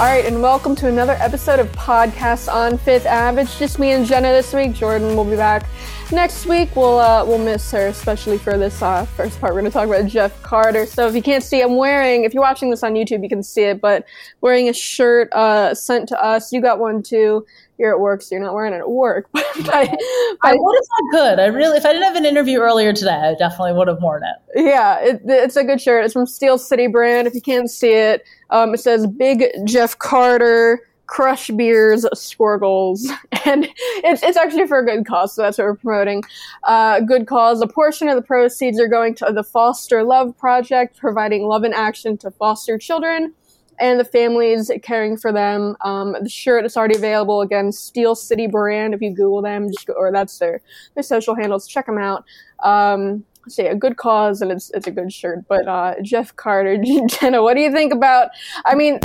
All right, and welcome to another episode of Podcast on Fifth Ave. It's just me and Jenna this week. Jordan will be back next week. We'll uh, we'll miss her, especially for this uh, first part. We're going to talk about Jeff Carter. So if you can't see, I'm wearing. If you're watching this on YouTube, you can see it. But wearing a shirt uh, sent to us. You got one too. You're at work, so you're not wearing it at work. But I, I would if I could. I really, if I didn't have an interview earlier today, I definitely would have worn it. Yeah, it, it's a good shirt. It's from Steel City brand. If you can't see it, um, it says Big Jeff Carter. Crush beers, score goals, and it's it's actually for a good cause, so that's what we're promoting. Uh, good cause. A portion of the proceeds are going to the Foster Love Project, providing love and action to foster children and the families caring for them. Um, the shirt is already available again, Steel City brand. If you Google them, just go, or that's their their social handles. Check them out. Um, say a good cause and it's it's a good shirt. But uh, Jeff Carter, Jenna, what do you think about? I mean,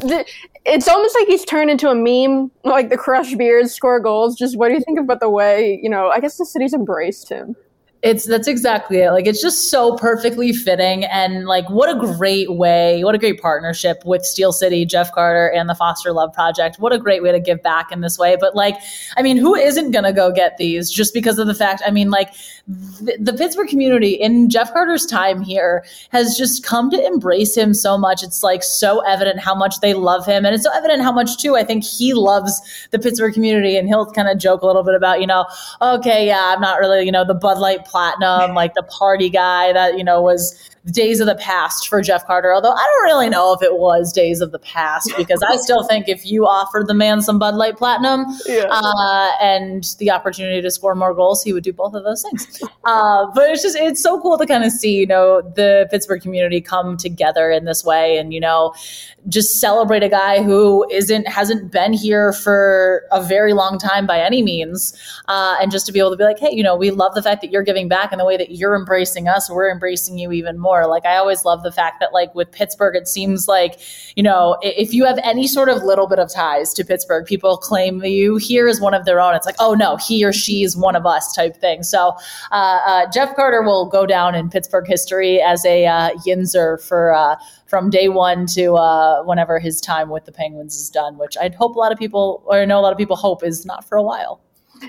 it's almost like he's turned into a meme, like the crush beards score goals. Just what do you think about the way you know? I guess the city's embraced him. It's that's exactly it. Like it's just so perfectly fitting and like what a great way, what a great partnership with Steel City, Jeff Carter and the Foster Love Project. What a great way to give back in this way. But like, I mean, who isn't going to go get these just because of the fact, I mean, like the, the Pittsburgh community in Jeff Carter's time here has just come to embrace him so much. It's like so evident how much they love him and it's so evident how much too I think he loves the Pittsburgh community and he'll kind of joke a little bit about, you know, okay, yeah, I'm not really, you know, the Bud Light platinum, like the party guy that, you know, was days of the past for Jeff Carter. Although I don't really know if it was days of the past because I still think if you offered the man some Bud Light Platinum Yeah. uh, and the opportunity to score more goals, he would do both of those things. Uh, but it's just it's so cool to kind of see you know the Pittsburgh community come together in this way and you know just celebrate a guy who isn't hasn't been here for a very long time by any means uh, and just to be able to be like hey you know we love the fact that you're giving back and the way that you're embracing us we're embracing you even more like i always love the fact that like with pittsburgh it seems like you know if you have any sort of little bit of ties to pittsburgh people claim you here as one of their own. It's like oh no he or she is one of us type thing. So uh, uh, jeff carter will go down in pittsburgh history as a uh, yinzer for uh, from day one to uh, whenever his time with the Penguins is done, which I'd hope a lot of people, or I know a lot of people hope is not for a while.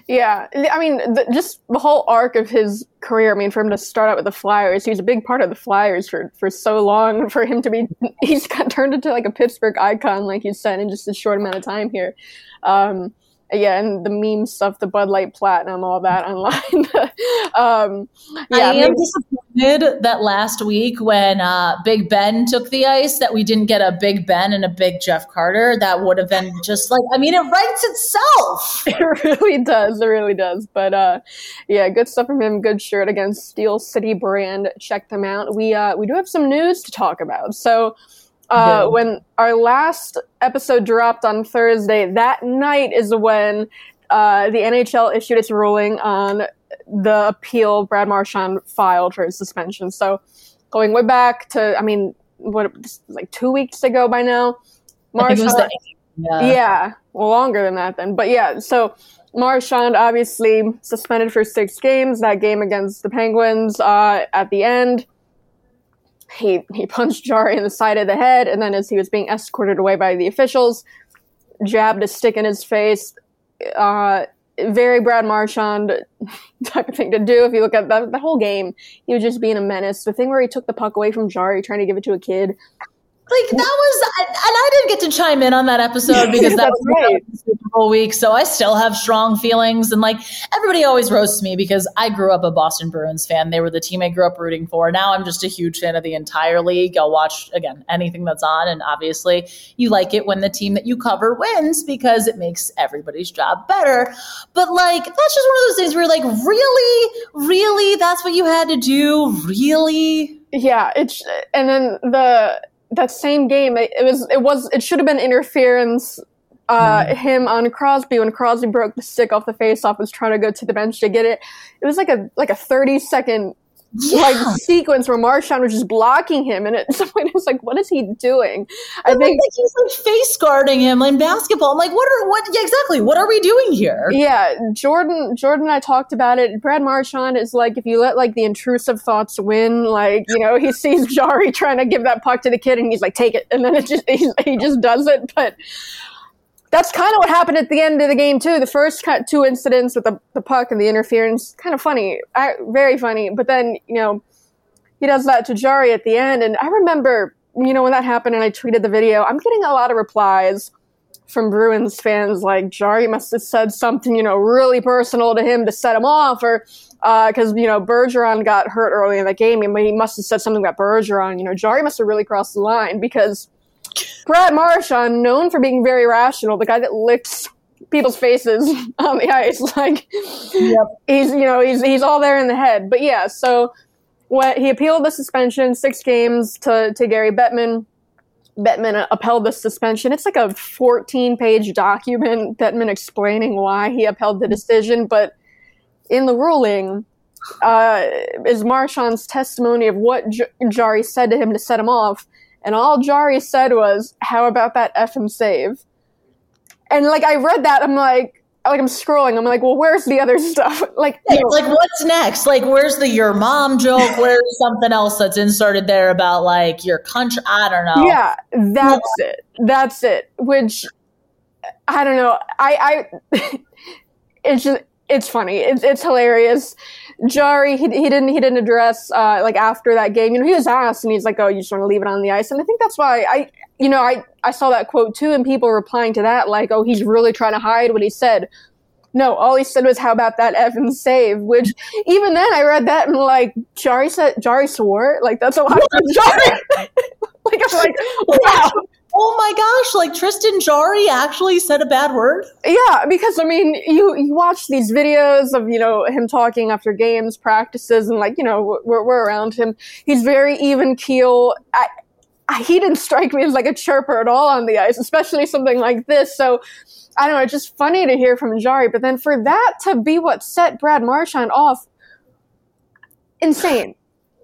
Yeah, I mean, the, just the whole arc of his career. I mean, for him to start out with the Flyers, he was a big part of the Flyers for for so long. For him to be, he's got turned into like a Pittsburgh icon, like you said, in just a short amount of time here. Um, yeah, and the meme stuff, the Bud Light Platinum, all that online. um, yeah, I am maybe- disappointed that last week when uh, Big Ben took the ice, that we didn't get a Big Ben and a Big Jeff Carter. That would have been just like, I mean, it writes itself. It really does. It really does. But uh, yeah, good stuff from him. Good shirt against Steel City brand. Check them out. We uh, we do have some news to talk about. So uh, when our last episode dropped on Thursday, that night is when uh, the NHL issued its ruling on the appeal Brad Marchand filed for his suspension. So going way back to, I mean, what like two weeks ago by now. I think it was Marchand- yeah. yeah, well, longer than that then. But yeah, so Marchand obviously suspended for six games. That game against the Penguins uh, at the end, he he punched Jarry in the side of the head, and then as he was being escorted away by the officials, jabbed a stick in his face. Uh, very Brad Marchand type of thing to do. If you look at the, the whole game, he was just being a menace. The thing where he took the puck away from Jarry, trying to give it to a kid. Like that was, and I didn't get to chime in on that episode because that was right. Super Bowl week. So I still have strong feelings, and like everybody always roasts me because I grew up a Boston Bruins fan. They were the team I grew up rooting for. Now I'm just a huge fan of the entire league. I'll watch again anything that's on, and obviously you like it when the team that you cover wins because it makes everybody's job better. But like that's just one of those things where like really, really, that's what you had to do, really. Yeah, it's and then the that same game, it, it was it was it should have been interference. Uh, mm. Him on Crosby when Crosby broke the stick off the face off was trying to go to the bench to get it. It was like a like a thirty second yeah. like sequence where Marchand was just blocking him, and at some point I was like, what is he doing? I think like he's like face guarding him in basketball. I'm like, what are what yeah, exactly? What are we doing here? Yeah, Jordan, Jordan, and I talked about it. Brad Marchand is like, if you let like the intrusive thoughts win, like you know, he sees Jarry trying to give that puck to the kid, and he's like, take it, and then it just he just does it, but that's kind of what happened at the end of the game too. The first two incidents with the, the puck and the interference, kind of funny, I, very funny. But then you know he does that to Jarry at the end, and I remember you know when that happened, and I tweeted the video. I'm getting a lot of replies from Bruins fans like Jarry must have said something you know really personal to him to set him off, or because uh, you know Bergeron got hurt early in the game, and he must have said something about Bergeron. You know Jarry must have really crossed the line because Brad Marchand, known for being very rational, the guy that licks people's faces on the ice, like yep. he's you know he's he's all there in the head. But yeah, so what he appealed the suspension, six games to to Gary Bettman. Bettman upheld the suspension. It's like a 14 page document, Bettman explaining why he upheld the decision. But in the ruling, uh, is Marchand's testimony of what J- Jarry said to him to set him off and all Jarry said was, "How about that FM save?" And like I read that, I'm like, like I'm scrolling. I'm like, well, where's the other stuff? Like, yeah, like what's next? Like, where's the your mom joke? Where's something else that's inserted there about like your country? I don't know. Yeah, that's yeah. it. That's it. Which I don't know. I I it's just it's funny. It's it's hilarious. Jarry, he, he didn't he didn't address uh, like after that game. You know, he was asked, and he's like, "Oh, you just want to leave it on the ice." And I think that's why I, you know, I I saw that quote too, and people replying to that like, "Oh, he's really trying to hide what he said." No, all he said was, "How about that effing save?" Which even then, I read that and like, Jarry said, Jarry swore, like that's a lot. Of Jarry, like I'm like, wow. Oh my gosh, like Tristan Jarry actually said a bad word? Yeah, because I mean, you you watch these videos of, you know, him talking after games, practices, and like, you know, we're, we're around him. He's very even keel. I, I, he didn't strike me as like a chirper at all on the ice, especially something like this. So, I don't know, it's just funny to hear from Jarry, but then for that to be what set Brad Marchand off, insane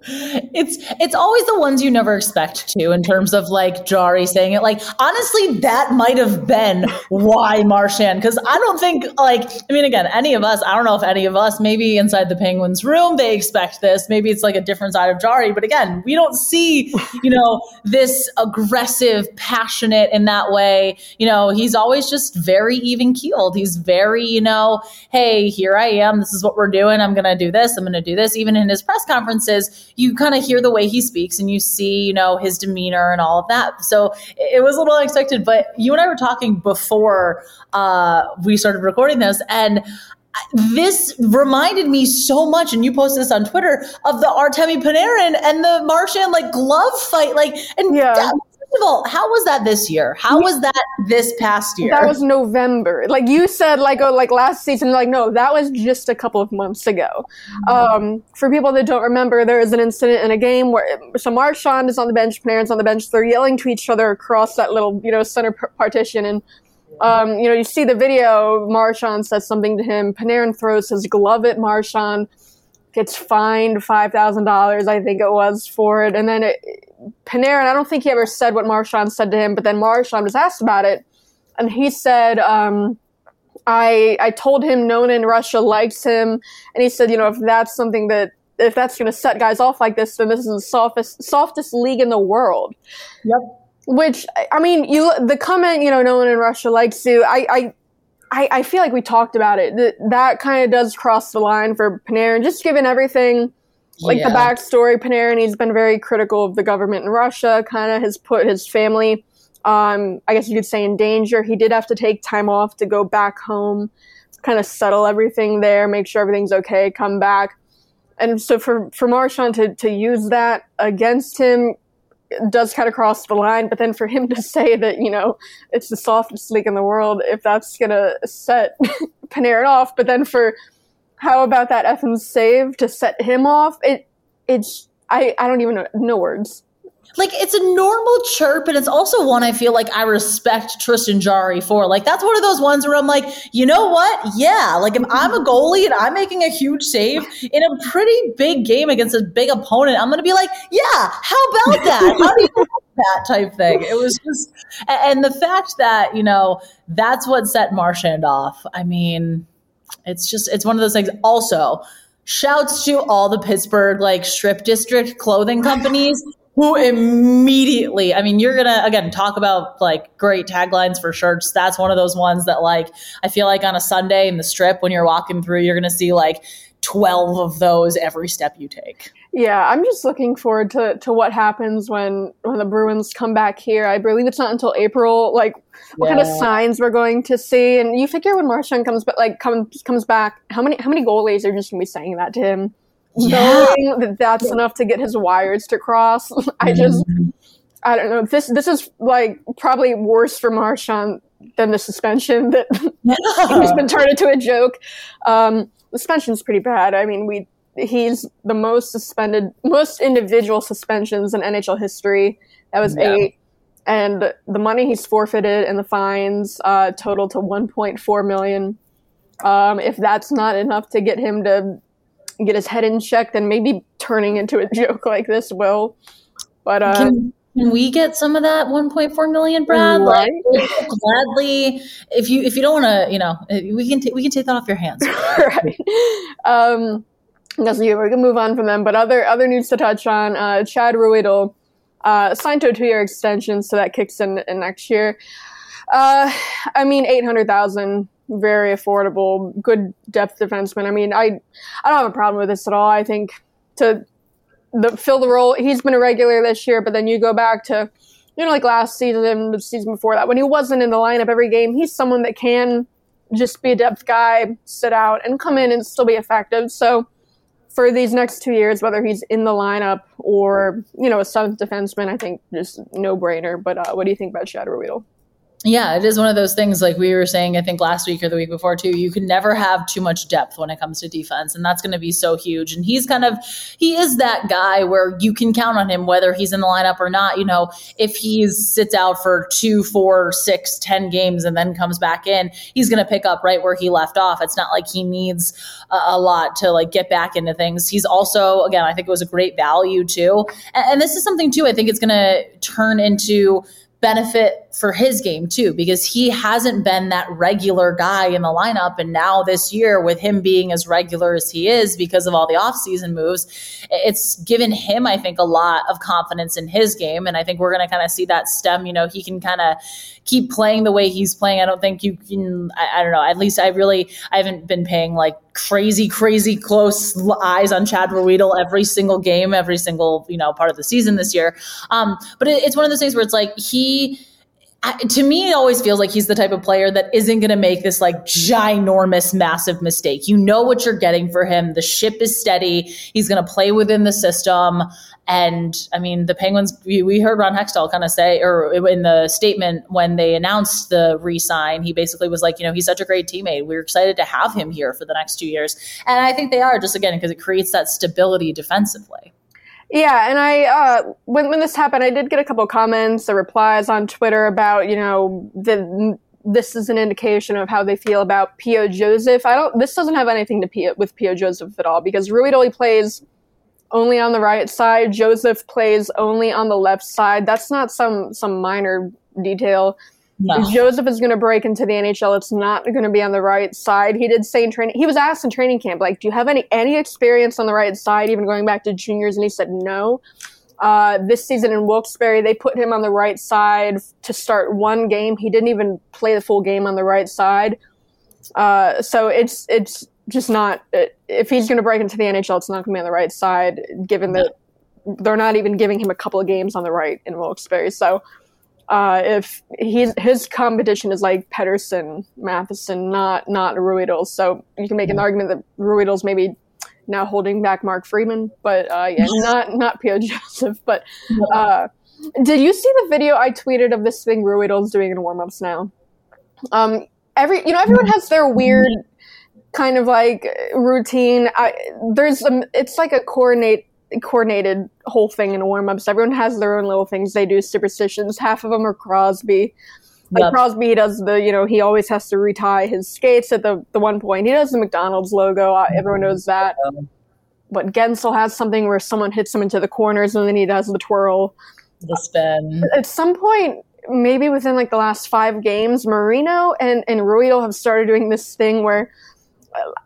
it's it's always the ones you never expect to in terms of like Jarry saying it. Like honestly, that might have been why Marchand because I don't think like I mean again any of us I don't know if any of us maybe inside the Penguins room they expect this. Maybe it's like a different side of Jarry, but again we don't see you know this aggressive passionate in that way. You know he's always just very even keeled he's very you know hey here I am. This is what we're doing. I'm gonna do this. I'm gonna do this. Even in his press conferences you kind of hear the way he speaks and you see, you know, his demeanor and all of that. So it was a little unexpected. But you and I were talking before uh, we started recording this, and this reminded me so much, and you posted this on Twitter of the Artemi Panarin and the Marchand like glove fight, like and yeah. that, of all, how was that this year? How was that this past year? That was November. Like you said, like oh, like last season. Like no, that was just a couple of months ago. Mm-hmm. Um, for people that don't remember, there is an incident in a game where so Marchand is on the bench, Panarin's on the bench. They're yelling to each other across that little you know center partition, and um, you know you see the video. Marchand says something to him. Panarin throws his glove at Marchand gets fined five thousand dollars, I think it was, for it. And then it, Panarin, I don't think he ever said what Marchand said to him, but then Marchand was asked about it, and he said, um, "I I told him no one in Russia likes him, and he said, you know, if that's something that if that's going to set guys off like this, then this is the softest softest league in the world." Yep. Which I mean, you the comment, you know, no one in Russia likes you. I I I, I feel like we talked about it. That that kind of does cross the line for Panarin, just given everything, like Yeah. the backstory. Panarin, he's been very critical of the government in Russia. Kind of has put his family, um, I guess you could say, in danger. He did have to take time off to go back home, kind of settle everything there, make sure everything's okay, come back. And so for for Marchand to to use that against him does kind of cross the line. But then for him to say that you know it's the softest league in the world, if that's gonna set Panarin off, but then for how about that effing save to set him off? It it's I I don't even know no words. like it's a normal chirp and it's also one I feel like I respect Tristan Jarry for. Like that's one of those ones where I'm like, you know what? Yeah, like if I'm a mm-hmm. goalie and I'm making a huge save in a pretty big game against a big opponent, I'm gonna be like, yeah, how about that? How do you that type thing? It was just and the fact that, you know, that's what set Marchand off. I mean, it's just it's one of those things. Also, shouts to all the Pittsburgh like strip district clothing companies who immediately, I mean, you're gonna again talk about like great taglines for shirts. That's one of those ones that like I feel like on a Sunday in the strip when you're walking through, you're gonna see like 12 of those every step you take. Yeah, I'm just looking forward to, to what happens when when the Bruins come back here. I believe it's not until April. Like what kind of signs we're going to see, and you figure when Marchand comes back, like comes comes back, how many how many goalies are just gonna be saying that to him, Yeah. knowing that that's enough to get his wires to cross. I just I don't know. This this is like probably worse for Marchand than the suspension that he's been turned into a joke. Um, the suspension's pretty bad. I mean, we he's the most suspended, most individual suspensions in NHL history. That was Yeah. eight, and the money he's forfeited and the fines uh, total to 1.4 million. Um, if that's not enough to get him to get his head in check, then maybe turning into a joke like this will. But uh, Can, can we get some of that 1.4 million, Brad? Like, gladly, if you if you don't want to, you know, we can ta- we can take that off your hands. right. Um, that's we can move on from them. But other other news to touch on: uh, Chad Ruhwedel uh, signed to a two year extension, so that kicks in, in next year. Uh, I mean, eight hundred thousand, very affordable, good depth defenseman. I mean, I I don't have a problem with this at all. I think to the fill the role, he's been a regular this year, but then you go back to you know like last season, the season before that, when he wasn't in the lineup every game. He's someone that can just be a depth guy, sit out, and come in and still be effective. So for these next two years, whether he's in the lineup or you know a seventh defenseman, I think just no brainer. But uh, what do you think about Shadow Ruhwedel? Yeah, it is one of those things like we were saying, I think last week or the week before too. You can never have too much depth when it comes to defense, and that's going to be so huge. And he's kind of, he is that guy where you can count on him whether he's in the lineup or not. You know, if he sits out for two, four, six, ten games and then comes back in, he's going to pick up right where he left off. It's not like he needs a, a lot to like get back into things. He's also, again, I think it was a great value too. And, and this is something too. I think it's going to turn into benefit for his game too because he hasn't been that regular guy in the lineup. And now this year with him being as regular as he is because of all the offseason moves it's given him i think a lot of confidence in his game. And i think we're going to kind of see that stem. You know he can kind of keep playing the way he's playing i don't think you can I, I don't know at least i really i haven't been paying like crazy crazy close eyes on chad Ruhwedel every single game every single you know part of the season this year. Um, but it, it's one of those things where it's like he I- to me, it always feels like he's the type of player that isn't going to make this like ginormous, massive mistake. You know what you're getting for him. The ship is steady. He's going to play within the system. And I mean, the Penguins, we, we heard Ron Hextall kind of say, or in the statement when they announced the re sign, he basically was like, you know, he's such a great teammate. We're excited to have him here for the next two years. And I think they are just again, because it creates that stability defensively. Yeah, and I uh, when when this happened, I did get a couple comments or replies on Twitter about you know the this is an indication of how they feel about P.O. Joseph. I don't. This doesn't have anything to P.O., with P.O. Joseph at all because Rui only plays only on the right side. Joseph plays only on the left side. That's not some some minor detail. No. If Joseph is going to break into the NHL, it's not going to be on the right side. He did say in training, he was asked in training camp, like, do you have any any experience on the right side, even going back to juniors? And he said no. Uh, this season in Wilkes-Barre, they put him on the right side to start one game. He didn't even play the full game on the right side. Uh, so it's it's just not if he's going to break into the NHL, it's not going to be on the right side, given that they're not even giving him a couple of games on the right in Wilkes-Barre. So uh, if he's his competition is like Pettersson, Matheson, not not Ruhwedel. So you can make an argument that Ruhwedel's maybe now holding back Mark Friedman, but uh, yeah, not not P.O. Joseph. But uh, did you see the video I tweeted of this thing Ruhwedel's doing in warm-ups now? Um, every you know everyone has their weird kind of like routine. I, there's a, it's like a coordinate coordinated whole thing in warm-ups. Everyone has their own little things they do, superstitions. Half of them are Crosby. Like yep. Crosby does the, you know, he always has to retie his skates at the, the one point. He does the McDonald's logo. Everyone knows that. But Guentzel has something where someone hits him into the corners and then he does the twirl. The spin. At some point, maybe within like the last five games, Marino and, and Ruhwedel have started doing this thing where –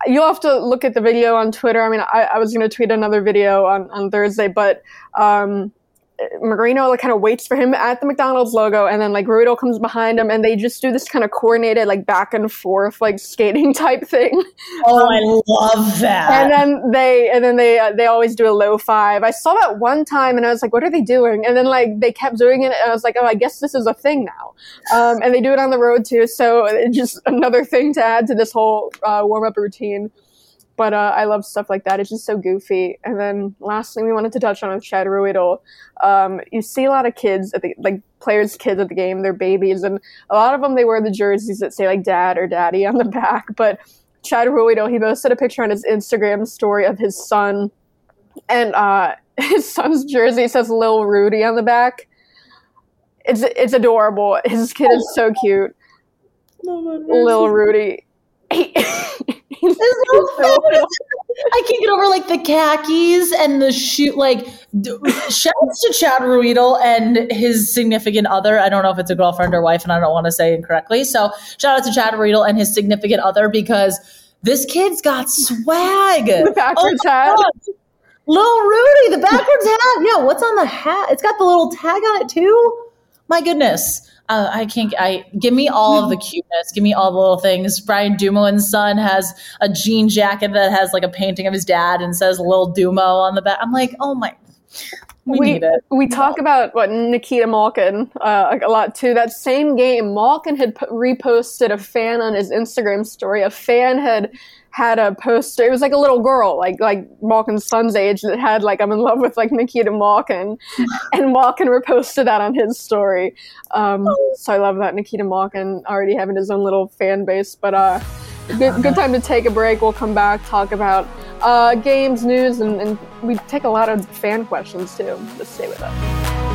you'll have to look at the video on Twitter. I mean, I, I was going to tweet another video on, on Thursday, but um, Marino like kind of waits for him at the McDonald's logo, and then like Ruhwedel comes behind him, and they just do this kind of coordinated like back and forth like skating type thing. Oh, I love that. And then they and then they uh, they always do a low five. I saw that one time, and I was like, what are they doing? And then like they kept doing it, and I was like, oh, I guess this is a thing now. Um, and they do it on the road too, so just another thing to add to this whole uh, warm up routine. But uh, I love stuff like that. It's just so goofy. And then last thing we wanted to touch on with Chad Ruhwedel, um, you see a lot of kids at the like players' kids at the game. They're babies, and a lot of them they wear the jerseys that say like "dad" or "daddy" on the back. But Chad Ruhwedel, he posted a picture on his Instagram story of his son, and uh, his son's jersey says "Lil Rudy" on the back. It's it's adorable. His kid is so cute. Lil Rudy. He, I can't get over like the khakis and the shoot. Like, shouts to Chad Ruhwedel and his significant other. I don't know if it's a girlfriend or wife, and I don't want to say incorrectly. So, shout out to Chad Ruhwedel and his significant other because this kid's got swag. The backwards oh hat. Little Rudy, the backwards hat. Yeah, what's on the hat? It's got the little tag on it too. My goodness uh, I can't. I give me all of the cuteness. Give me all the little things. Brian Dumoulin's son has a jean jacket that has like a painting of his dad and says "Lil Dumo" on the back. I'm like, oh my. We, we, need it. We talk about what Nikita Malkin uh, a lot too. That same game, Malkin had p- reposted a fan on his Instagram story. A fan had had a poster. It was like a little girl, like like Malkin's son's age, that had like I'm in love with like Nikita Malkin, and Malkin reposted that on his story. Um, so I love that Nikita Malkin already having his own little fan base. But uh, good good time to take a break. We'll come back talk about uh, games, news, and, and we take a lot of fan questions too. Just stay with us.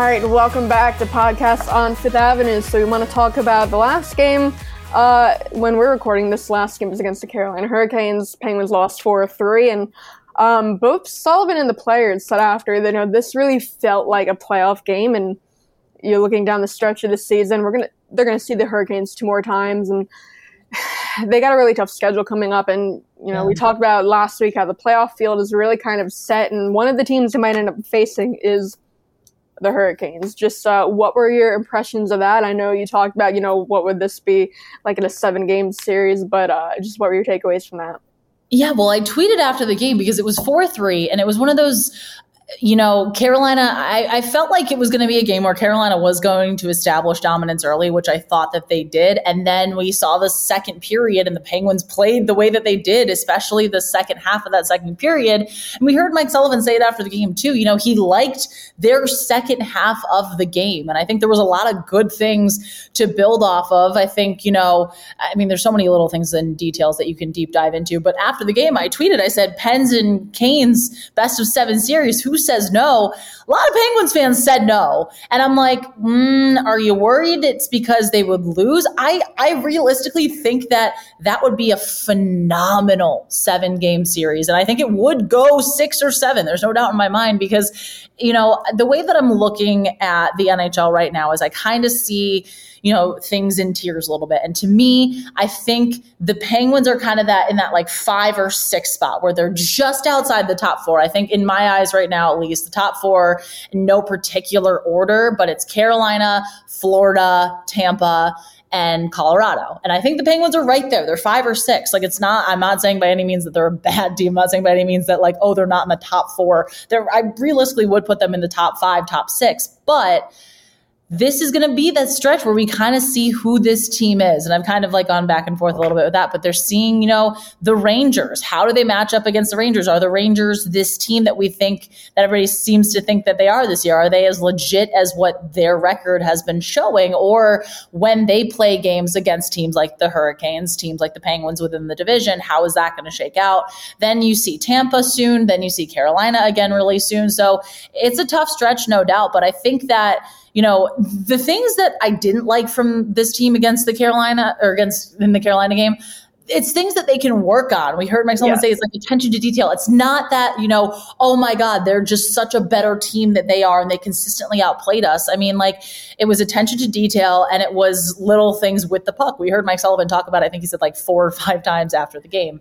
All right, welcome back to podcast on Fifth Avenue. So we want to talk about the last game. Uh, when we're recording, this last game was against the Carolina Hurricanes. Penguins lost four three, and um, both Sullivan and the players said after you know this really felt like a playoff game. And you're looking down the stretch of the season, we're gonna they're gonna see the Hurricanes two more times, and they got a really tough schedule coming up. And you know, yeah. we talked about last week how the playoff field is really kind of set, and one of the teams they might end up facing is the Hurricanes. Just uh, what were your impressions of that? I know you talked about, you know, what would this be like in a seven game series, but uh, just what were your takeaways from that? Yeah, well, I tweeted after the game because it was 4 3, and it was one of those you know, Carolina, I, I felt like it was going to be a game where Carolina was going to establish dominance early, which I thought that they did. And then we saw the second period, and the Penguins played the way that they did, especially the second half of that second period. And we heard Mike Sullivan say it after the game, too. You know, he liked their second half of the game. And I think there was a lot of good things to build off of. I think, you know, I mean, there's so many little things and details that you can deep dive into. But after the game, I tweeted, I said, Pens and Canes, best of seven series. Who's says no? A lot of Penguins fans said no. And I'm like, mm, are you worried it's because they would lose? I, I realistically think that that would be a phenomenal seven game series. And I think it would go six or seven. There's no doubt in my mind because, you know, the way that I'm looking at the NHL right now is I kind of see you know, things in tiers a little bit. And to me, I think the Penguins are kind of that in that like five or six spot where they're just outside the top four. I think in my eyes right now, at least the top four in no particular order, but it's Carolina, Florida, Tampa, and Colorado. And I think the Penguins are right there. They're five or six. Like it's not, I'm not saying by any means that they're a bad team. I'm not saying by any means that like, oh, they're not in the top four. They're, I realistically would put them in the top five, top six. But this is going to be that stretch where we kind of see who this team is. And I've kind of like gone back and forth a little bit with that, but they're seeing, you know, the Rangers. How do they match up against the Rangers? Are the Rangers this team that we think that everybody seems to think that they are this year? Are they as legit as what their record has been showing? Or when they play games against teams like the Hurricanes, teams like the Penguins within the division, how is that going to shake out? Then you see Tampa soon, then you see Carolina again really soon. So it's a tough stretch, no doubt, but I think that you know, the things that I didn't like from this team against the Carolina or against in the Carolina game, it's things that they can work on. We heard Mike Sullivan yeah. say it's like attention to detail. It's not that, you know, oh my God, they're just such a better team that they are and they consistently outplayed us. I mean, like it was attention to detail and it was little things with the puck. We heard Mike Sullivan talk about, it, I think he said like four or five times after the game.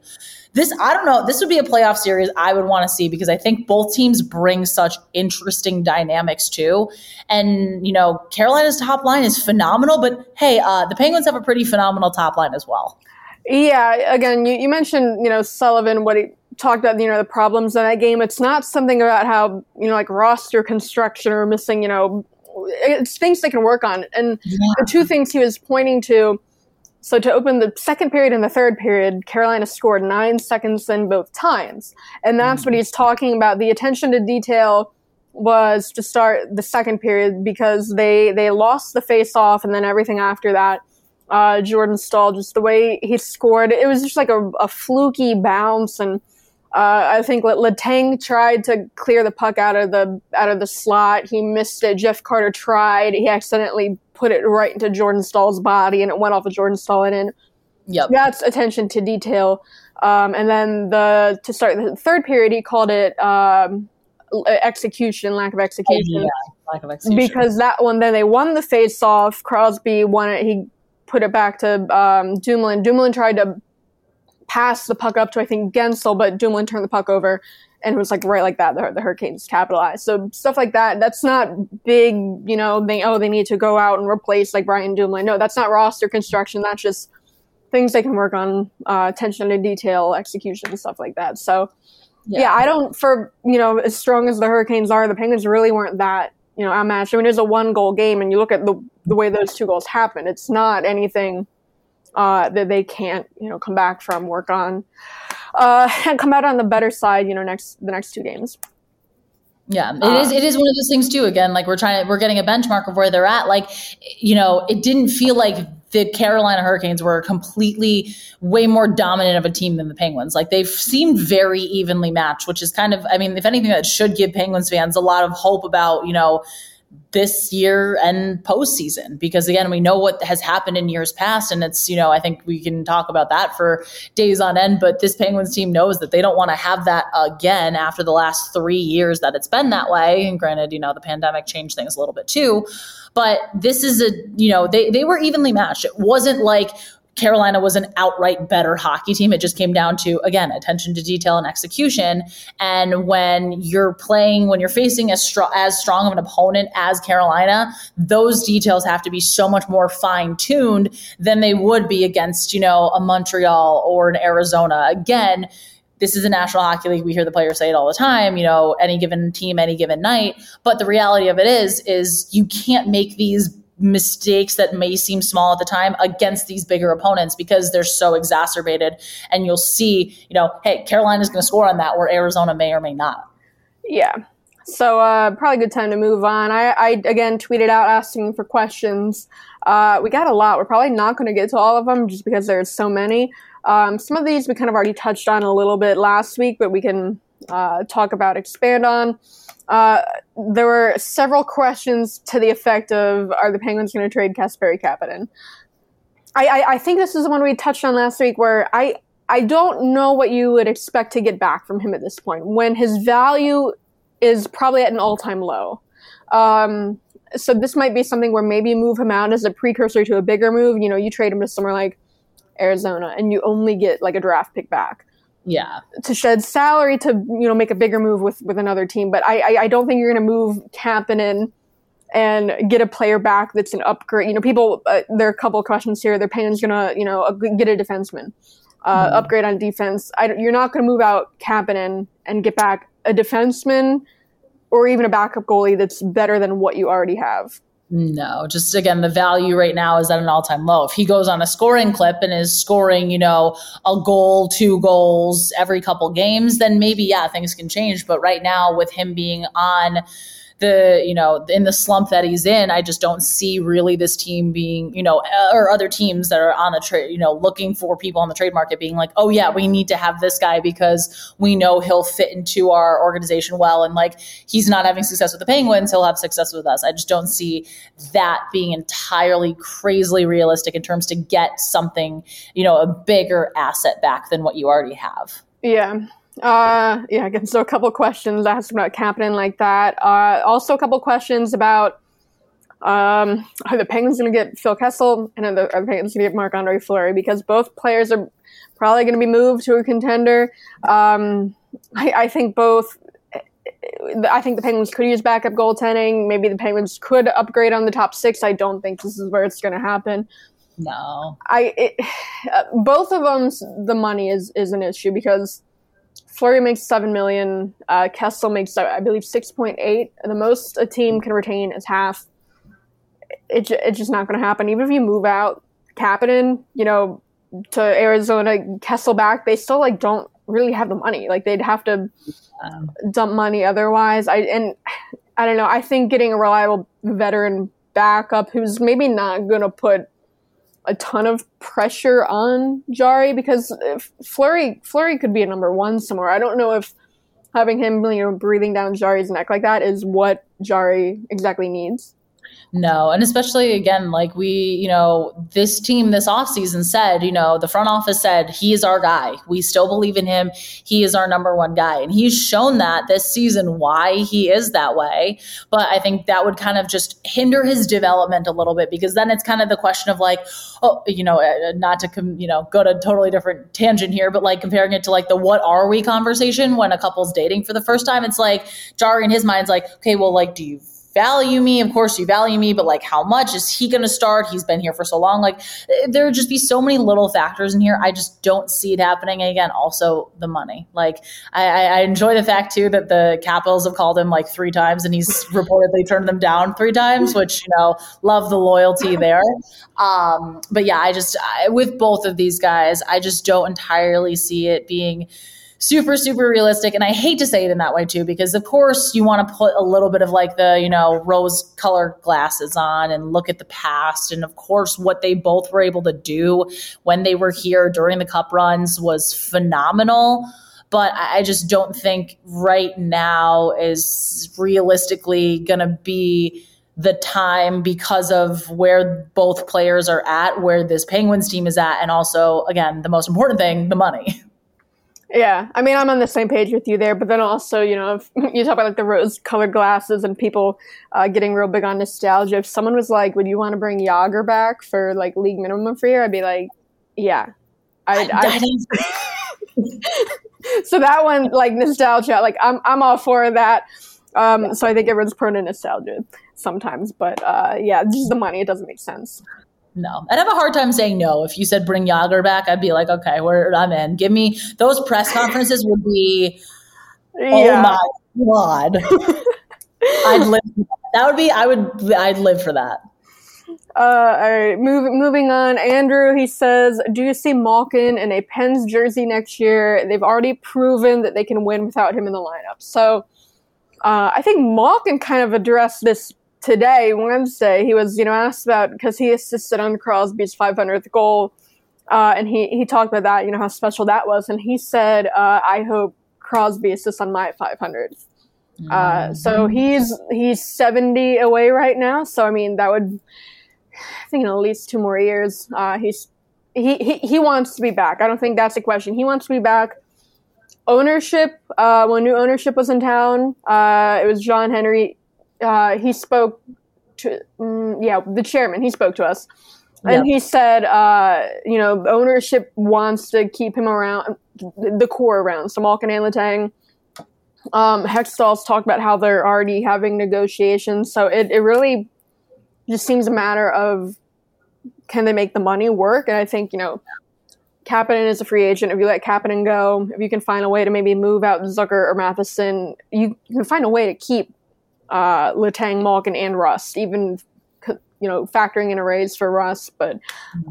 This, I don't know, this would be a playoff series I would want to see because I think both teams bring such interesting dynamics too. And, you know, Carolina's top line is phenomenal, but hey, uh, the Penguins have a pretty phenomenal top line as well. Yeah, again, you, you mentioned, you know, Sullivan, what he talked about, you know, the problems in that game. It's not something about how, you know, like roster construction or missing, you know, it's things they can work on. And yeah. the two things he was pointing to so to open the second period and the third period, Carolina scored nine seconds in both times. And that's mm-hmm. what he's talking about. The attention to detail was to start the second period because they, they lost the face off and then everything after that uh, Jordan Staal, just the way he scored. It was just like a, a fluky bounce, and uh, I think Letang tried to clear the puck out of the out of the slot. He missed it. Jeff Carter tried. He accidentally put it right into Jordan Staal's body, and it went off of Jordan Staal and in. Yep. That's attention to detail. Um, and then the to start the third period, he called it um, execution, lack of execution. Oh, yeah. Lack of execution. Because that one, then they won the face off. Crosby won it. He put it back to um, Dumoulin. Dumoulin tried to pass the puck up to I think Guentzel, but Dumoulin turned the puck over, and it was like right like that. The, the Hurricanes capitalized. So stuff like that. That's not big. You know, they oh they need to go out and replace like Brian Dumoulin. No, that's not roster construction. That's just things they can work on, uh, attention to detail, execution, stuff like that. So. Yeah. yeah, I don't for you know as strong as the Hurricanes are, the Penguins really weren't that you know outmatched. I mean, it was a one goal game, and you look at the the way those two goals happen. It's not anything uh, that they can't, you know, come back from, work on, uh, and come out on the better side, you know, next the next two games. Yeah, it uh, is. It is one of those things too. Again, like we're trying to, we're getting a benchmark of where they're at. Like, you know, it didn't feel like the Carolina Hurricanes were completely way more dominant of a team than the Penguins. Like they've seemed very evenly matched, which is kind of, I mean, if anything, that should give Penguins fans a lot of hope about, you know, this year and postseason because again we know what has happened in years past and it's you know I think we can talk about that for days on end but this Penguins team knows that they don't want to have that again after the last 3 years that it's been that way. And granted you know the pandemic changed things a little bit too but this is a you know they they were evenly matched. It wasn't like Carolina was an outright better hockey team. It just came down to, again, attention to detail and execution. And when you're playing, when you're facing as, str- as strong of an opponent as Carolina, those details have to be so much more fine tuned than they would be against, you know, a Montreal or an Arizona. Again, this is a national hockey league. We hear the players say it all the time, you know, any given team, any given night. But the reality of it is, is you can't make these mistakes that may seem small at the time against these bigger opponents because they're so exacerbated. And you'll see, you know, hey, Carolina's going to score on that where Arizona may or may not. Yeah. So uh, probably good time to move on. I, I again tweeted out asking for questions. Uh, we got a lot. We're probably not going to get to all of them just because there's so many. Um, some of these we kind of already touched on a little bit last week, but we can uh, talk about, expand on. Uh, there were several questions to the effect of Are the Penguins going to trade Kasperi Kapanen? I, I, I think this is the one we touched on last week where I, I don't know what you would expect to get back from him at this point when his value is probably at an all time low. Um, so this might be something where maybe move him out as a precursor to a bigger move. You know, you trade him to somewhere like Arizona and you only get like a draft pick back. Yeah. To shed salary to, you know, make a bigger move with, with another team. But I, I, I don't think you're going to move Kapanen and get a player back that's an upgrade. You know, people, uh, there are a couple of questions here. Their Penguins going to, you know, get a defenseman, uh, mm-hmm. upgrade on defense. I, you're not going to move out Kapanen and get back a defenseman or even a backup goalie that's better than what you already have. No, just again, the value right now is at an all time low. If he goes on a scoring clip and is scoring, you know, a goal, two goals every couple games, then maybe, yeah, things can change. But right now, with him being on the you know in the slump that he's in, I just don't see really this team being you know uh, or other teams that are on the trade you know looking for people on the trade market being like oh yeah we need to have this guy because we know he'll fit into our organization well and like he's not having success with the Penguins he'll have success with us. I just don't see that being entirely crazily realistic in terms to get something you know a bigger asset back than what you already have. Yeah. Uh, yeah, again, so a couple questions asked about Kapanen like that. Uh, also, a couple questions about um, are the Penguins going to get Phil Kessel and are the, are the Penguins going to get Marc Andre Fleury because both players are probably going to be moved to a contender. Um, I, I, think both. I think the Penguins could use backup goaltending. Maybe the Penguins could upgrade on the top six. I don't think this is where it's going to happen. No, I it, uh, both of them. The money is is an issue because Fleury makes seven million. Uh, Kessel makes, I believe, six point eight. The most a team can retain is half. It, it's just not going to happen. Even if you move out Kapanen, you know, to Arizona, Kessel back, they still like don't really have the money. Like they'd have to um, dump money otherwise. I and I don't know. I think getting a reliable veteran backup who's maybe not going to put a ton of pressure on Jarry because uh, Fleury Fleury could be a number one somewhere. I don't know if having him you know breathing down Jarry's neck like that is what Jarry exactly needs. No, and especially again, like we, you know, this team this offseason said, you know, the front office said he is our guy. We still believe in him. He is our number one guy. And he's shown that this season why he is that way. But I think that would kind of just hinder his development a little bit because then it's kind of the question of like, oh, you know, uh, not to, com- you know, go to a totally different tangent here, but like comparing it to like the what are we conversation when a couple's dating for the first time, it's like Jarry in his mind's like, okay, well, like, do you value me. Of course, you value me, but like, how much is he going to start? He's been here for so long. Like, there would just be so many little factors in here. I just don't see it happening. And again, also the money. Like, I, I enjoy the fact too that the Capitals have called him like three times, and he's reportedly turned them down three times. Which you know, love the loyalty there. Um, but yeah, I just I, with both of these guys, I just don't entirely see it being super, super realistic. And I hate to say it in that way too, because of course you want to put a little bit of like the, you know, rose color glasses on and look at the past. And of course, what they both were able to do when they were here during the cup runs was phenomenal but I just don't think right now is realistically going to be the time because of where both players are at, where this Penguins team is at, and also, again, the most important thing, the money. Yeah, I mean, I'm on the same page with you there, but then also, you know, if you talk about like the rose-colored glasses and people uh, getting real big on nostalgia. If someone was like, "Would you want to bring Jagr back for like league minimum for year?" I'd be like, "Yeah." I'd, I'd, so that one, like nostalgia, like I'm I'm all for that. Um, so I think everyone's prone to nostalgia sometimes, but uh, yeah, just the money, it doesn't make sense no. I'd have a hard time saying no. If you said bring Jagr back, I'd be like, okay, we're, I'm in. Give me those press conferences would be, oh yeah. oh my god, I'd live. That would be. I would. I'd live for that. Uh, all right, move, moving on. Andrew, he says, Do you see Malkin in a Pens jersey next year? They've already proven that they can win without him in the lineup. So uh, I think Malkin kind of addressed this today, Wednesday, he was, you know, asked about because he assisted on Crosby's 500th goal, uh, and he he talked about that, you know, how special that was, and he said, uh, "I hope Crosby assists on my 500. Uh, so he's he's 70 away right now. So I mean that would I think in at least two more years. Uh, he's he, he he wants to be back. I don't think that's the question. He wants to be back. Ownership. Uh, when new ownership was in town, uh, it was John Henry. Uh, he spoke to mm, yeah the chairman. He spoke to us. And he said, uh, you know, ownership wants to keep him around, the core around. So Malkin and Letang, um, Hextall's talked about how they're already having negotiations. So it, it really just seems a matter of can they make the money work? And I think, you know, Kapanen is a free agent. If you let Kapanen go, if you can find a way to maybe move out Zucker or Matheson, you can find a way to keep uh, Letang, Malkin, and Rust, even you know, factoring in a raise for Rust. But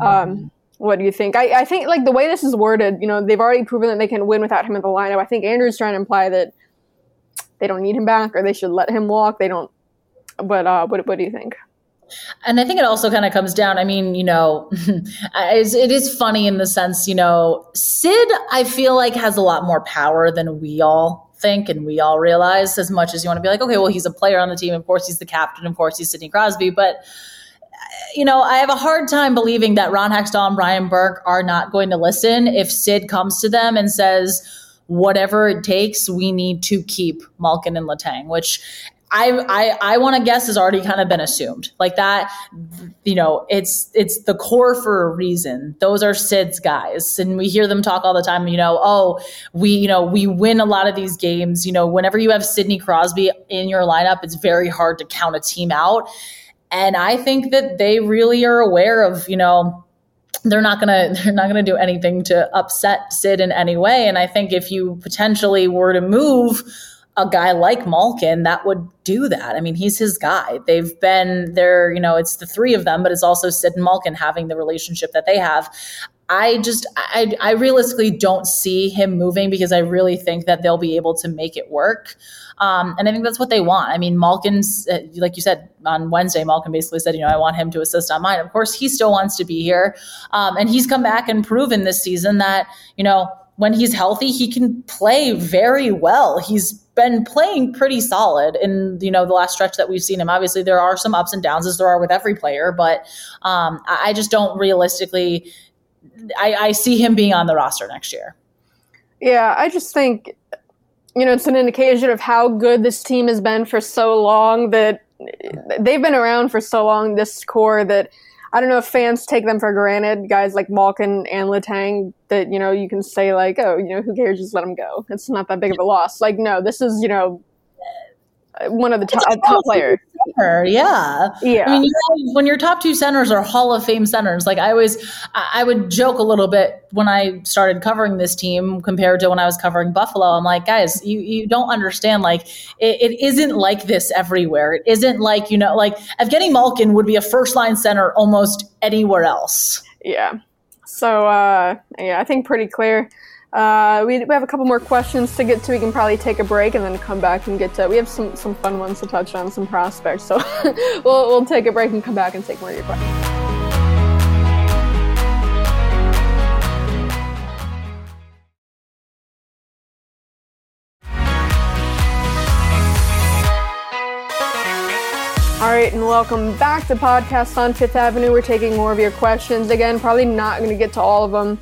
um, what do you think? I, I think like the way this is worded, you know, they've already proven that they can win without him in the lineup. I think Andrew's trying to imply that they don't need him back or they should let him walk. They don't. But uh, what what do you think? And I think it also kind of comes down. I mean, you know, it is funny in the sense, you know, Sid, I feel like has a lot more power than we all think and we all realize. As much as you want to be like, okay, well, he's a player on the team. Of course, he's the captain. Of course, he's Sidney Crosby. But you know, I have a hard time believing that Ron Hextall and Brian Burke are not going to listen if Sid comes to them and says, whatever it takes, we need to keep Malkin and Letang, which I I, I want to guess has already kind of been assumed. Like that, you know, it's it's the core for a reason. Those are Sid's guys, and we hear them talk all the time. You know, oh, we you know we win a lot of these games. You know, whenever you have Sidney Crosby in your lineup, it's very hard to count a team out. And I think that they really are aware of, you know, they're not gonna they're not gonna do anything to upset Sid in any way. And I think if you potentially were to move a guy like Malkin, that would do that. I mean, he's his guy. They've been there, you know, it's the three of them, but it's also Sid and Malkin having the relationship that they have. I just, I, I realistically don't see him moving because I really think that they'll be able to make it work. Um, and I think that's what they want. I mean, Malkin's, uh, like you said on Wednesday, Malkin basically said, you know, I want him to assist on mine. Of course, he still wants to be here. Um, and he's come back and proven this season that, you know, when he's healthy, he can play very well. He's been playing pretty solid in you know the last stretch that we've seen him. Obviously, there are some ups and downs as there are with every player, but um, I just don't realistically. I, I see him being on the roster next year. Yeah, I just think you know, it's an indication of how good this team has been for so long that they've been around for so long, this core that I don't know if fans take them for granted, guys like Malkin and Letang, that, you know, you can say like, oh, you know, who cares, just let them go. It's not that big of a loss. Like, no, this is, you know, one of the top, top players. Center, yeah, yeah. I mean, you know, when your top two centers are Hall of Fame centers, like I always, I would joke a little bit when I started covering this team compared to when I was covering Buffalo. I'm like, guys, you you don't understand. Like, it, it isn't like this everywhere. It isn't like you know, like Evgeny Malkin would be a first line center almost anywhere else. Yeah. So uh, yeah, I think pretty clear. Uh, we, we have a couple more questions to get to. We can probably take a break and then come back and get to. We have some, some fun ones to touch on, some prospects. So we'll, we'll take a break and come back and take more of your questions. All right, and welcome back to Podcast on Fifth Avenue. We're taking more of your questions. Again, probably not going to get to all of them.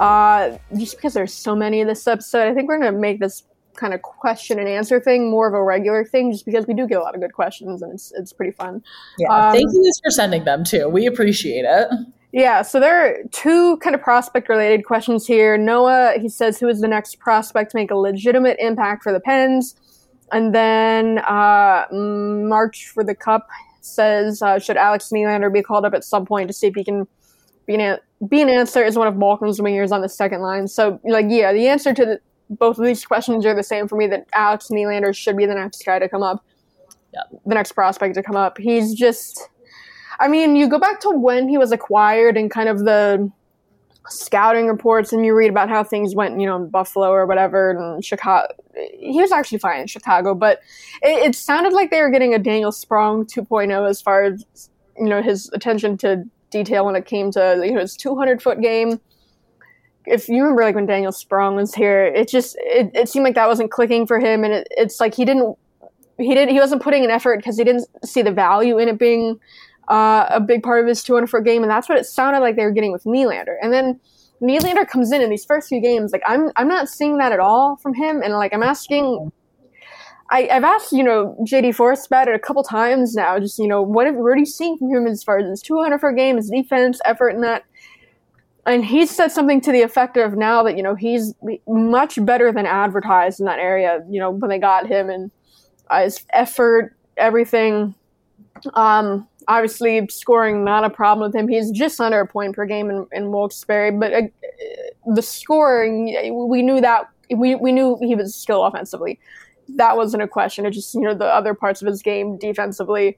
Uh, just because there's so many of this episode, I think we're going to make this kind of question and answer thing more of a regular thing, just because we do get a lot of good questions and it's it's pretty fun. Yeah, um, thank you for sending them too. We appreciate it. Yeah, so there are two kind of prospect related questions here. Noah, he says, who is the next prospect to make a legitimate impact for the Pens? And then uh, March for the Cup says, uh, should Alex Nylander be called up at some point to see if he can be an, be an answer is one of Malkin's wingers on the second line. So, like, yeah, the answer to the, both of these questions are the same for me that Alex Nylander should be the next guy to come up, yep. the next prospect to come up. He's just, I mean, you go back to when he was acquired and kind of the scouting reports and you read about how things went, you know, in Buffalo or whatever, and Chicago. He was actually fine in Chicago, but it, it sounded like they were getting a Daniel Sprong 2.0 as far as, you know, his attention to detail when it came to you know his 200 foot game. if you remember like when Daniel Sprong was here, it just it, it seemed like that wasn't clicking for him, and it, it's like he didn't he didn't he wasn't putting an effort because he didn't see the value in it being uh, a big part of his 200 foot game, and that's what it sounded like they were getting with Nylander. And then Nylander comes in in these first few games, like I'm I'm not seeing that at all from him, and like I'm asking. I, have asked, you know, JD Forrest about it a couple times now. Just, you know, what, have, what are you seeing from him as far as his 200 foot game, his defense, effort, and that? and he said something to the effect of now that you know he's much better than advertised in that area you know when they got him and uh, his effort everything um obviously scoring not a problem with him he's just under a point per game in, in wilkes-barre but uh, the scoring we knew that we, we knew he was still offensively that wasn't a question it just you know the other parts of his game defensively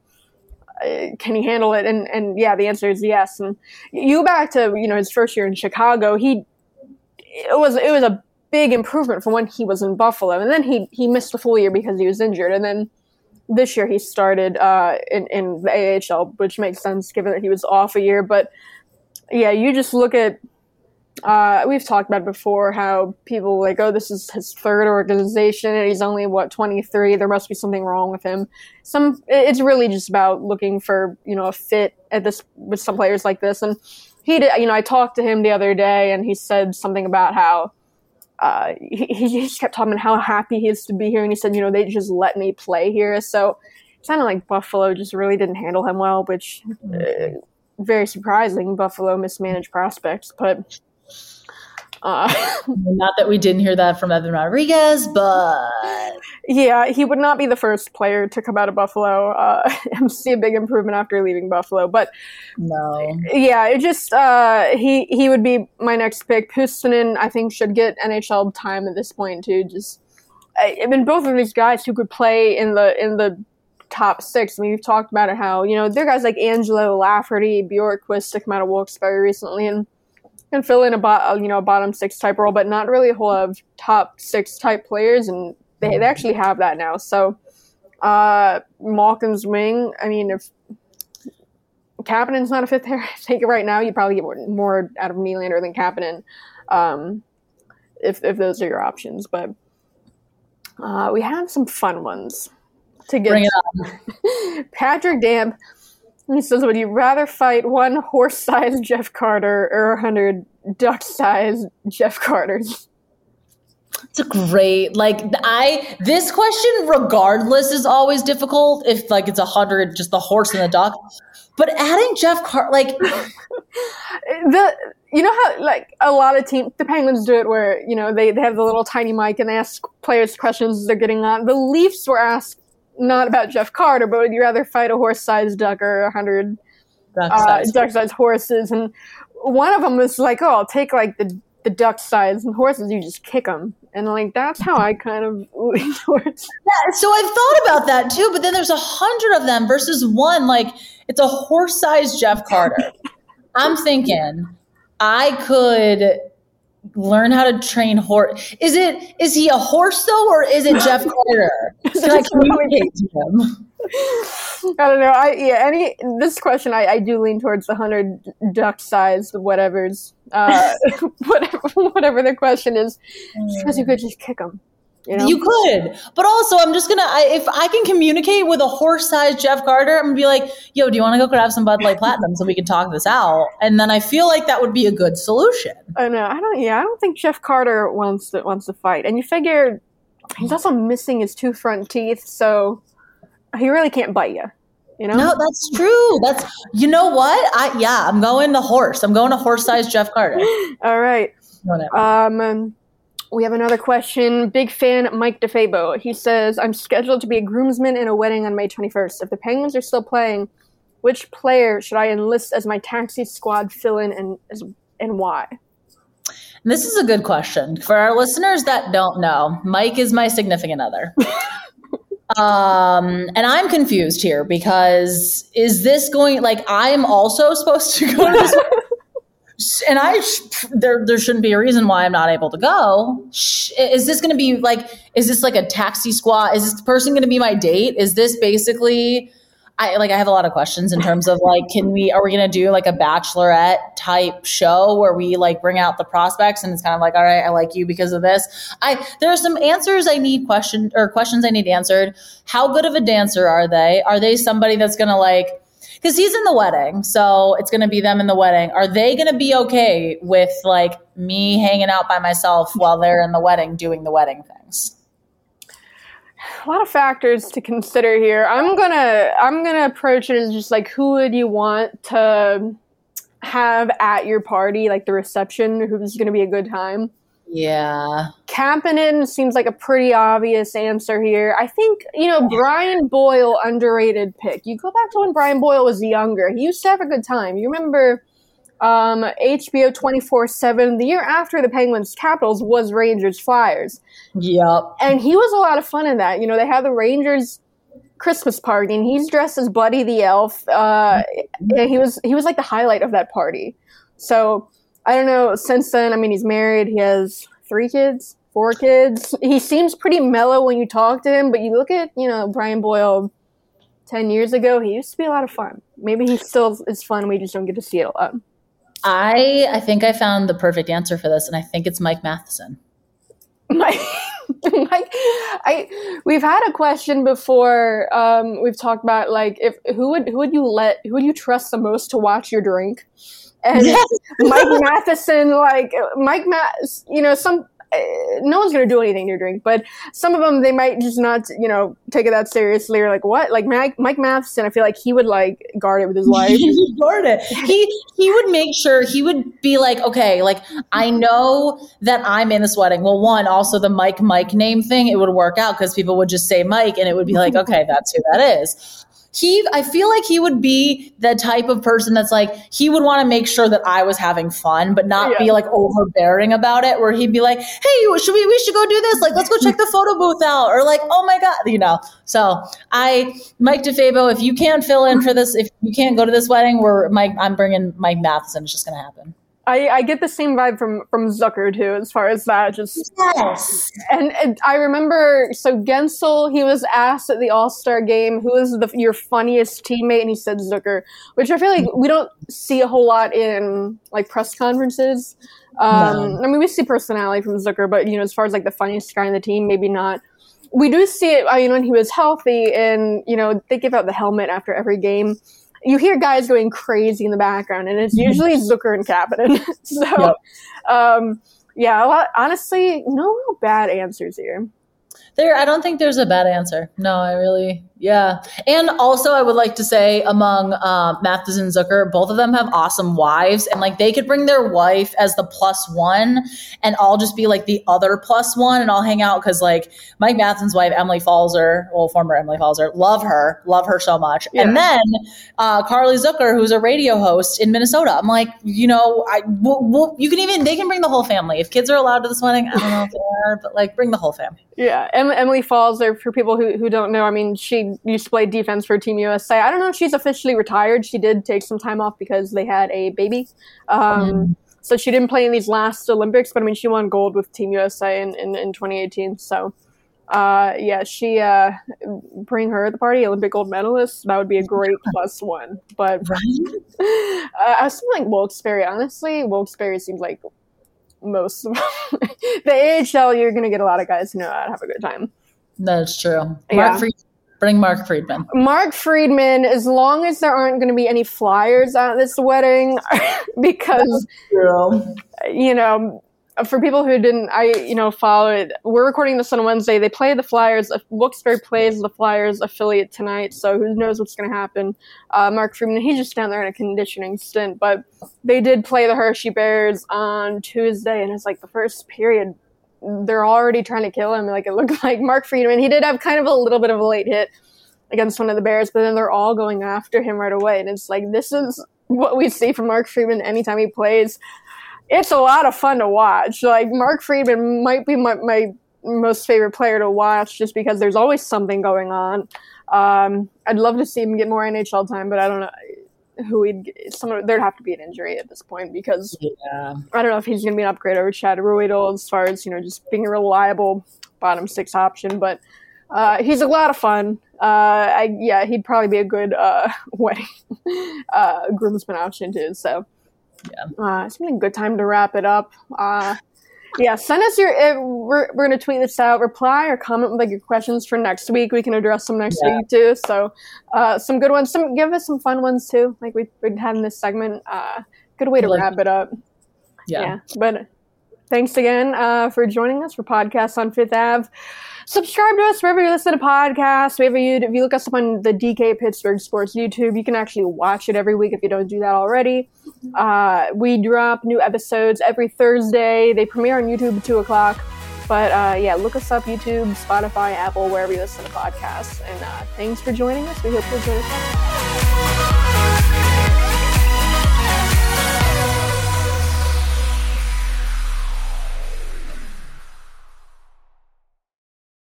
can he handle it? And and yeah, the answer is yes. And you back to you know his first year in Chicago, he it was it was a big improvement from when he was in Buffalo, and then he he missed the full year because he was injured, and then this year he started uh, in in the AHL, which makes sense given that he was off a year. But yeah, you just look at uh, we've talked about before how people like, oh, this is his third organization and he's only what 23. There must be something wrong with him. Some, it's really just about looking for you know a fit at this with some players like this. And he did, you know, I talked to him the other day and he said something about how uh, he, he just kept talking how happy he is to be here. And he said, you know, they just let me play here. So it sounded like Buffalo just really didn't handle him well, which uh, very surprising. Buffalo mismanaged prospects, but uh, not that we didn't hear that from Evan Rodrigues, but yeah, he would not be the first player to come out of Buffalo uh, and see a big improvement after leaving Buffalo. But no, yeah, it just uh, he he would be my next pick. Puustinen, I think, should get NHL time at this point too. Just I, mean, both of these guys who could play in the in the top six. I mean, we've talked about it how you know there are guys like Angelo Lafferty, Bjorkqvist to come out of Wilkes-Barre recently, and can fill in a bot, you know, a bottom six type role, but not really a whole lot of top six type players, and they, they actually have that now. So, uh, Malkin's wing. I mean, if Kapanen's not a fifth there, I think right now you probably get more, more out of Nylander than Kapanen, um, if if those are your options. But uh, we have some fun ones to get. Bring it on. Patrick Damp he says, Would you rather fight one horse sized Jeff Carter or a hundred duck sized Jeff Carters? It's a great like I this question regardless is always difficult if like it's a hundred just the horse and the duck. But adding Jeff Carter like the you know how like a lot of teams the Penguins do it where you know they, they have the little tiny mic and they ask players questions as they're getting on. The Leafs were asked not about Jeff Carter, but would you rather fight a horse-sized duck or a hundred duck-sized, uh, duck-sized horses? And one of them was like, "Oh, I'll take like the the duck-sized and horses. You just kick them." And like that's how I kind of lean towards. Yeah, so I've thought about that too, but then there's a hundred of them versus one. Like it's a horse-sized Jeff Carter. I'm thinking I could learn how to train horse. Is it is he a horse though, or is it Jeff Carter? I communicate to him? I don't know. I yeah. Any this question, I, I do lean towards the hundred duck sized whatever's uh, whatever whatever the question is, because you could just kick them. You, know? you could, but also I'm just gonna I, if I can communicate with a horse-sized Jeff Carter, I'm gonna be like, "Yo, do you want to go grab some Bud Light Platinum so we can talk this out?" And then I feel like that would be a good solution. I know. I don't. Yeah, I don't think Jeff Carter wants to wants to fight. And you figure he's also missing his two front teeth, so he really can't bite you. You know? No, that's true. That's you know what? I yeah, I'm going the horse. I'm going a horse-sized Jeff Carter. All right. Whatever. Um we have another question. Big fan Mike DeFabo. He says, I'm scheduled to be a groomsman in a wedding on May 21st. If the Penguins are still playing, which player should I enlist as my taxi squad fill in and, and why? This is a good question. For our listeners that don't know, Mike is my significant other. um, and I'm confused here because is this going like I'm also supposed to go to this and I there there shouldn't be a reason why I'm not able to go. Is this going to be like is this like a taxi squad? Is this person going to be my date? Is this basically I like I have a lot of questions in terms of like can we are we going to do like a bachelorette type show where we like bring out the prospects and it's kind of like all right I like you because of this. I there are some answers I need question or questions I need answered. How good of a dancer are they? Are they somebody that's going to like because he's in the wedding, so it's to be them in the wedding. Are they to be okay with like me hanging out by myself while they're in the wedding doing the wedding things? a lot of factors to consider here. I'm gonna I'm gonna approach it as just like who would you want to have at your party, like the reception, who's gonna be a good time. Yeah. Kapanen seems like a pretty obvious answer here. I think, you know, Brian Boyle, underrated pick. You go back to when Brian Boyle was younger. He used to have a good time. You remember um, HBO 24 7, the year after the Penguins Capitals was Rangers Flyers. Yep. And he was a lot of fun in that. You know, they had the Rangers Christmas party and he's dressed as Buddy the Elf. Uh, and he was he was like the highlight of that party. So I don't know. Since then, I mean, he's married. He has three kids, four kids. He seems pretty mellow when you talk to him, but you look at you know Brian Boyle ten years ago. He used to be a lot of fun. Maybe he still is fun. We just don't get to see it a lot. I I think I found the perfect answer for this, and I think it's Mike Matheson. Mike, Mike, I we've had a question before. Um, we've talked about like if who would who would you let who would you trust the most to watch your drink? And yes. Mike Matheson, like Mike, Matt, you know, some eh, no one's going to do anything to your drink, but some of them they might just not, you know, take it that seriously or like what? Like Mike, Mike Matheson, I feel like he would like guard it with his life. guard it. He he would make sure he would be like, okay, like I know that I'm in this wedding. Well, one also the Mike Mike name thing, it would work out because people would just say Mike, and it would be like, okay, that's who that is he I feel like he would be the type of person that's like he would want to make sure that I was having fun, but not yeah. be like overbearing about it. Where he'd be like, "Hey, should we we should go do this? Like, let's go check the photo booth out," or like, "Oh my god," you know. So I, Mike DeFabo, if you can't fill in for this, if you can't go to this wedding, where Mike, I'm bringing Mike Matheson. It's just gonna happen. I, I get the same vibe from from Zucker too, as far as that. Just yes. And, and I remember so Guentzel, he was asked at the All Star game, "Who is the, your funniest teammate?" And he said Zucker, which I feel like we don't see a whole lot in like press conferences. Um, no. I mean, we see personality from Zucker, but you know, as far as like the funniest guy in the team, maybe not. We do see it. I mean, when he was healthy, and you know, they give out the helmet after every game you hear guys going crazy in the background, and it's usually Zucker and Kapanen. so, yep. um, yeah, lot, honestly, no real bad answers here. There, I don't think there's a bad answer. No, I really, yeah. And also, I would like to say among uh, Mathis and Zucker, both of them have awesome wives, and like they could bring their wife as the plus one, and I'll just be like the other plus one, and I'll hang out because like Mike Matheson's wife, Emily Pfalzer, well, former Emily Pfalzer, love her, love her so much. Yeah. And then uh, Carly Zucker, who's a radio host in Minnesota. I'm like, you know, I we'll, we'll, you can even they can bring the whole family if kids are allowed to this wedding. I don't know if they are, but like bring the whole family. Yeah, Emily Pfalzer. For people who who don't know, I mean, she used to play defense for Team USA. I don't know if she's officially retired. She did take some time off because they had a baby. Um, mm. So she didn't play in these last Olympics, but I mean, she won gold with Team USA in, in, in 2018. So, uh, yeah, she uh, bring her at the party, Olympic gold medalist. That would be a great plus one. But uh, I was like Wilkes-Barre. Honestly, Wilkes-Barre seems like most of the AHL. You're going to get a lot of guys who know how to have a good time. That's true. Mark yeah. Bring Mark Friedman. Mark Friedman, as long as there aren't going to be any flyers at this wedding, because you know, for people who didn't, I you know follow it. We're recording this on Wednesday. They play the Flyers. Wilkes-Barre plays the Flyers affiliate tonight, so who knows what's going to happen? Uh, Mark Friedman, he's just down there in a conditioning stint, but they did play the Hershey Bears on Tuesday, and it's like the first period they're already trying to kill him. Like it looked like Mark Friedman. He did have kind of a little bit of a late hit against one of the Bears, but then they're all going after him right away. And it's like this is what we see from Mark Friedman anytime he plays. It's a lot of fun to watch. Like Mark Friedman might be my, my most favorite player to watch just because there's always something going on. Um, I'd love to see him get more NHL time, but I don't know who he'd. someone there'd have to be an injury at this point because yeah. I don't know if he's going to be an upgrade over Chad Ruhwedel as far as you know just being a reliable bottom six option, but uh, he's a lot of fun. I, yeah, he'd probably be a good uh, wedding uh, groomsman option too. So, yeah, uh, it's been a good time to wrap it up. Uh, yeah, send us your. Uh, we're we're gonna tweet this out. Reply or comment with like your questions for next week. We can address them next yeah. week too. So, uh, some good ones. Some give us some fun ones too. Like we we had in this segment. Uh, good way to like, wrap it up. Yeah. yeah. But thanks again uh, for joining us for podcasts on Fifth Ave subscribe to us wherever you listen to podcasts. Wherever you, if you look us up on the DK Pittsburgh Sports YouTube, you can actually watch it every week if you don't do that already. Uh, we drop new episodes every Thursday. They premiere on YouTube at 2 o'clock. But uh, yeah, look us up YouTube, Spotify, Apple, wherever you listen to podcasts. And uh, thanks for joining us. We hope you enjoy the